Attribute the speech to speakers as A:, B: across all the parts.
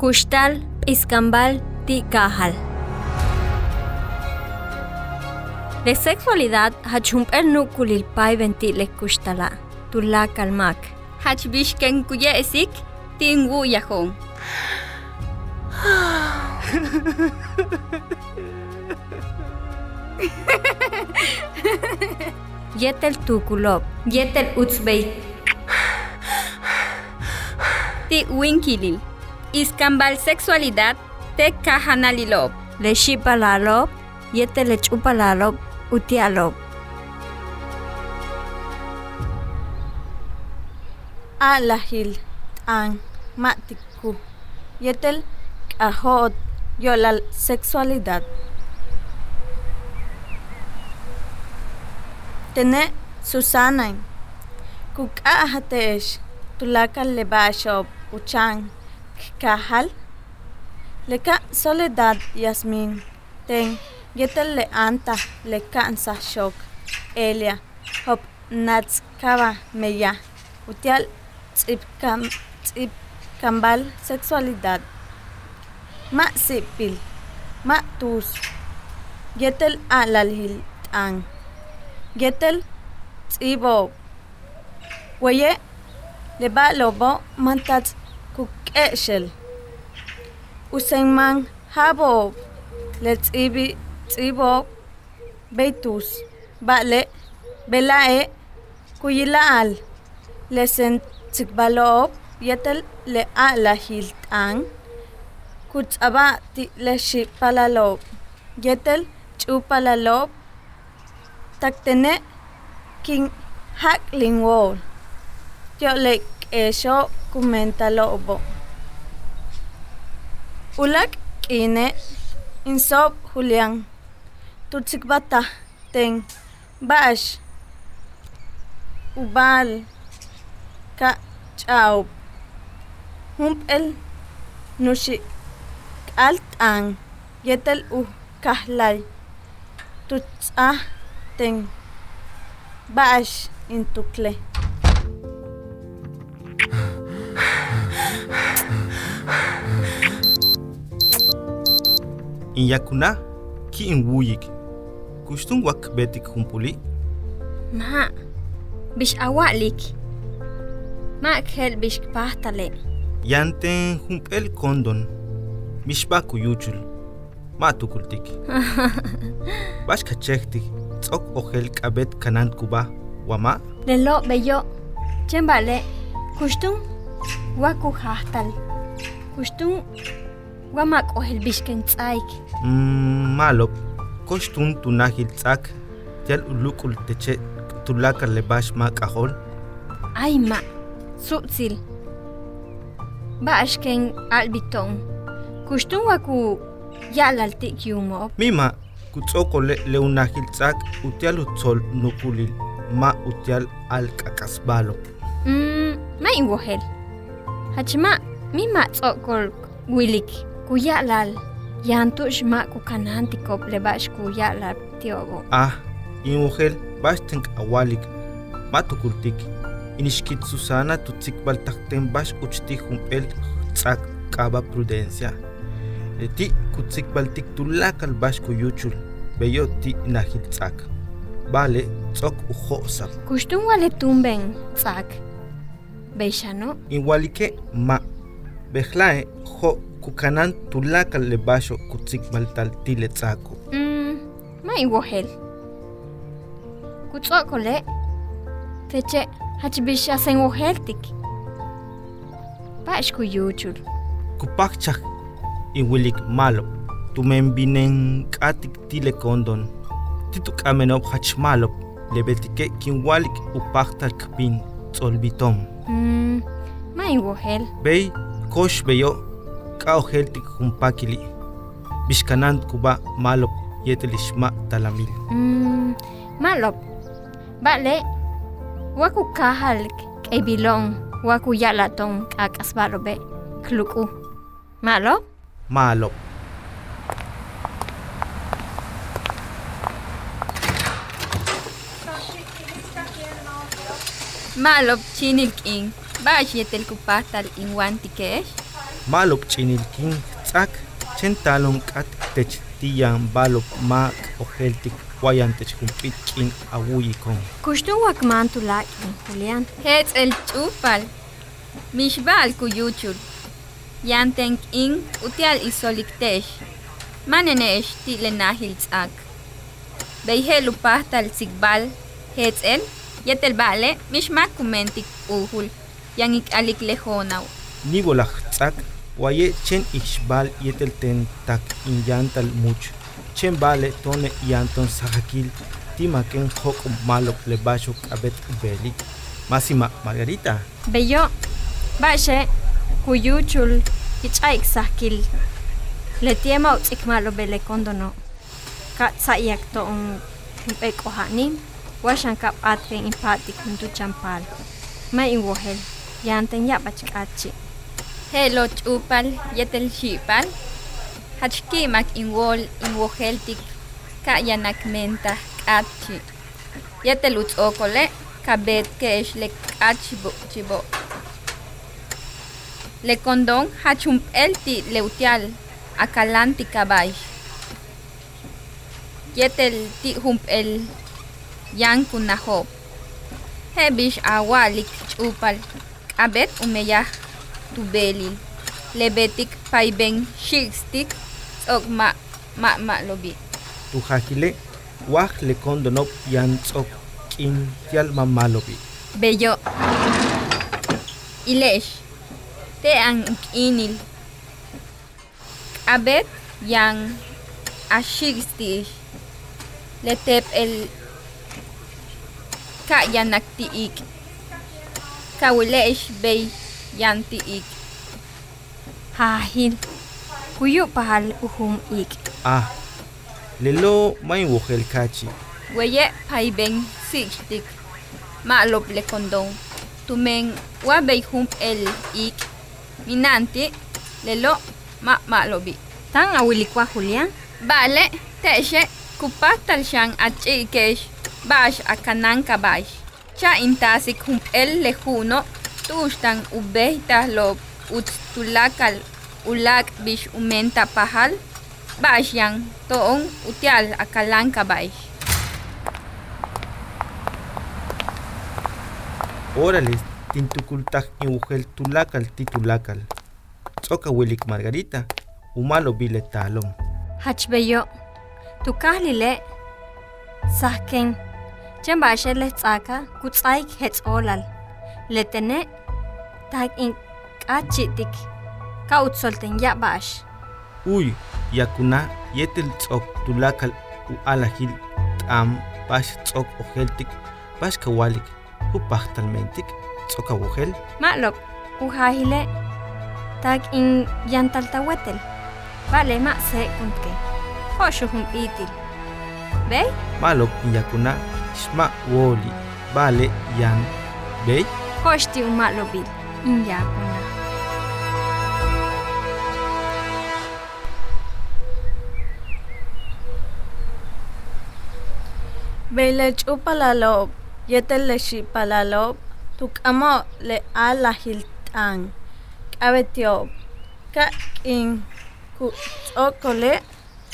A: Kushtal iskambal ti kahal. La sexualidad hachumpel nukulil pai ventile kushtala. Tula kalmak.
B: Hachbishken kuye esik tingu yahon.
A: Yetel tukulop. Yetel utzbei.
B: Ti winkilil. Iskambal sexualidad te kahanalilop.
A: Le shipalalop. Yetel le chupalalop. Utialop.
C: alahil t'an ma'tiku yetel k'ajot yolal sexualidad tene susana kuk'ajatex tulakal lebaxob uchan kahal leka soledad yasmin ten yetel le anta le kansa shok elia hop natskaba meya. Utial tz'ipkam tz'ipkambal sexualidad. Ma sipil ma tus. Yetel alalhil t'an. Yetel tz'ibob weye leba lobo mantatz kuk'e'xel usenman jabob le tz'ibi tz'ibob beitus ba'le bela'e kuyila'al lesen tsikbalob yetel le alahil t'an kutz'aba ti le xipalalob yetel ch'upalalob taktene kin jak linwol tiole k'exo kumentalobo ulak k'ine insob julián. Tutsikbata ten. Ba'ax. Ubal. Ka ch'aw jump'el nuxi k'al t'an yetel uj kajlay. Tutz'aj ten. Ba'ax intukle
D: In yakuna ki in wuyik. Kustung wak betik humpuli.
A: Ma. Bish awalik. Ma kel bish pahtale.
D: Yanten humpel kondon. Mishba kuyuchul. Ma tukultik. Bash kachektik. Tzok ohel kabet kanan kuba. Wama.
A: Lelo beyo. Chembale. Kushtung. Waku hahtal. Kushtung. Wamak ohel bishken tsaik.
D: Malop. Koshtun tunahil tzak. Tial ulukul teche tulaka le bash ma kahol.
A: Ay ma. Sutzil. Baashken albiton. Kushtung waku yalal tik yumob.
D: Mima. Kutzoko le leunahil tzak. Utial utzol nukulil. Ma utial al kakasbalo.
A: Mm, ma inwohel. Hachma, mima tsokol wilik. Kuyalal. Yantush ma kukanantikop lebash kuyalal tiobo.
D: Ah, in mujer bastink awalik matukultik inishkit Susana tutsikbal takten bash uchtik humpel tzak kaba prudencia ti kutsikbaltik tulakal bash kuyuchul beyo ti nahil tzak vale tzok ujosa
A: Kushtung wale tumben tsak. Beishano.
D: inwalike ma behlae jo kukanan tulakal le basho kutsikbal tal tile tzako
A: Mm, ma inwohel. Kutsokole. Teche hachbish asen woheltik. Bash kuyuchul.
D: kupakchak iwilik malo tumembinen k'atik tile kondon tituk'amenop hachmalop lebetike kinwalik upaktal kpin tz'olbitom
A: Mm, ma inwohel.
D: bey kox beyo k'aojeltik jumpakili bixkanan kuba malop yetelixma talamil
A: Mm, malop. Vale. Waku kahal kebilon. Waku yalaton kakasbalobe. Kluku. Malop.
D: malop
B: Malop chinil king. Bash yetel kupatal in wantikesh.
D: Malop ch'inilkin tz'ak chen talon k'at tech tiyan balop mak ojeltik wayan tech jump'it k'in awuyikon
A: Kuxtun wakman tulak'in, Julián.
B: Hetz el chupal. Mishbal kuyuchul. Yanten in utial isoliktesh. Manenesh ti lenahil tzak. Beihelu pahtal sigbal. Hetz el. Yetel bale. Mishmak kumentik uhul. Yang ik alik lehonaw.
D: nibolaj tz'ak waye chen ixbal yetel ten tak inyantal much chen bale tone yanton sajakil timaken jok malop lebasho k'abet belik masima margarita
A: Bello, baxe, kuyuchul, kich'ayk sahkil. Le tiema utz'ikmalo bele kondono. Ka tzayak to'on hump'ek ojanim, washan ka p'atken impatik juntu champal. Ma inwohel, yanten yabach k'achi.
B: Helo chupal. Yetel shipal. Hachkimak inwol inwoheltik. Ka yanak menta kachi. Yetel utzokole. Kabet kesh le kachi bo chibo. Le kondon hachum elti leutial. Akalanti kabay. Yetel ti hump el yanku naho. Hebish awalik chupal. Abet umeyah tubelil. Lebetik paibeng shikstik. Tzok ma ma ma lobi.
D: tujajile waj le kondonop yan tz'ok k'in tial mamalopi
B: Bello. Ilesh. Te ang inil. Abet yang ashistish. Letep el ka yanak tiik. Kawilesh bay yan tiik.
A: Hahil, kuyu pahal uhum ik.
D: ah lelo may wojel kachi
B: Weye paibeng sixtik. Maalop le kondong. Tumeng wabay hump el ik. Minanti. Lelo ma malobi.
A: Tan awilikwa Julián?
B: Vale, teshe, kupatal siyang at chikesh, bash akanan kabash. Cha intasik hum el lejuno, tushtang ubehta lob, uts tulakal, ulak bish umenta pahal, bash yang toong utial akalan kabash.
D: órale tintukultaj in wojel tulakal titulakal tz'oka wilik margarita umalo bile talom
A: Hach bello, tu kahlile, sahken, chen bashe le tzaka, hetz olal. Le tene, tag in kachitik, ka utzolten ya bash.
D: uy yakuna yetel tz'ok tulakal u alajil t'am bax tz'ok ojeltik bax kawalik upajtalmentik tz'oka wojel
A: Malok, uhahile, tag in yantaltawetel. Vale, ma se kuntke. Hoshu hum itil. Bey?
D: malok yakuna xma woli bale yan bey
A: Hoshti un malobil. In yakuna.
C: Bele chupalalob, yetel le shipalalob, tukamo le alahiltan, kabetiob, ka in ku okole,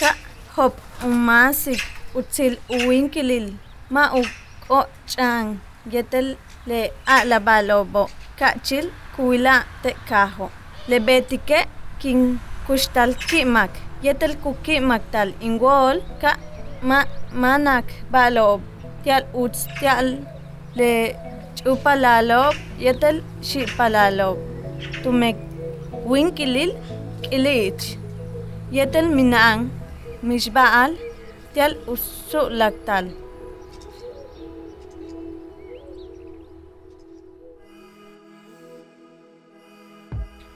C: ka hop umasik, utzil uwinkilil, ma u o chan, yetel le alabalobo, ka chil kuila te kajo, le betike kin kushtal kimak, yetel kukimak tal ingwol, ka ma manak balob. Tial uts tial le chupalalob. Yetel shipalalob. Tumek winkilil kilich. Yetel minang mishbaal tial usu laktal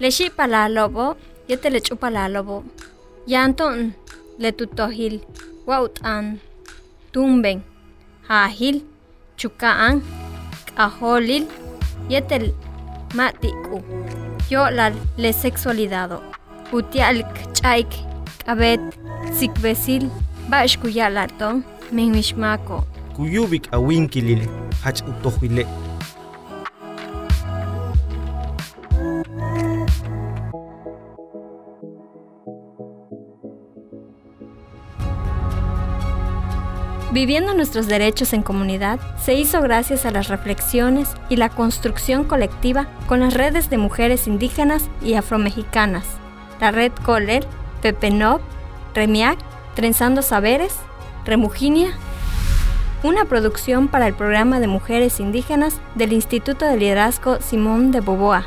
A: Le shipalalobo, yete le chupalalobo. Yanton le tutohil, wautan, tumben, hahil, chukaan, kaholil, yetel matiku. Yo la le sexualidado. Utialk chaik, kabet, sikbesil, bashkuyalarton, mimishmako.
D: kuyubik awinkilil hach utojile
A: Viviendo nuestros derechos en comunidad se hizo gracias a las reflexiones y la construcción colectiva con las redes de mujeres indígenas y afromexicanas, la red Coller, Pepenop, Remiac, Trenzando Saberes, Remuginia, una producción para el programa de mujeres indígenas del Instituto de Liderazgo Simón de Boboa.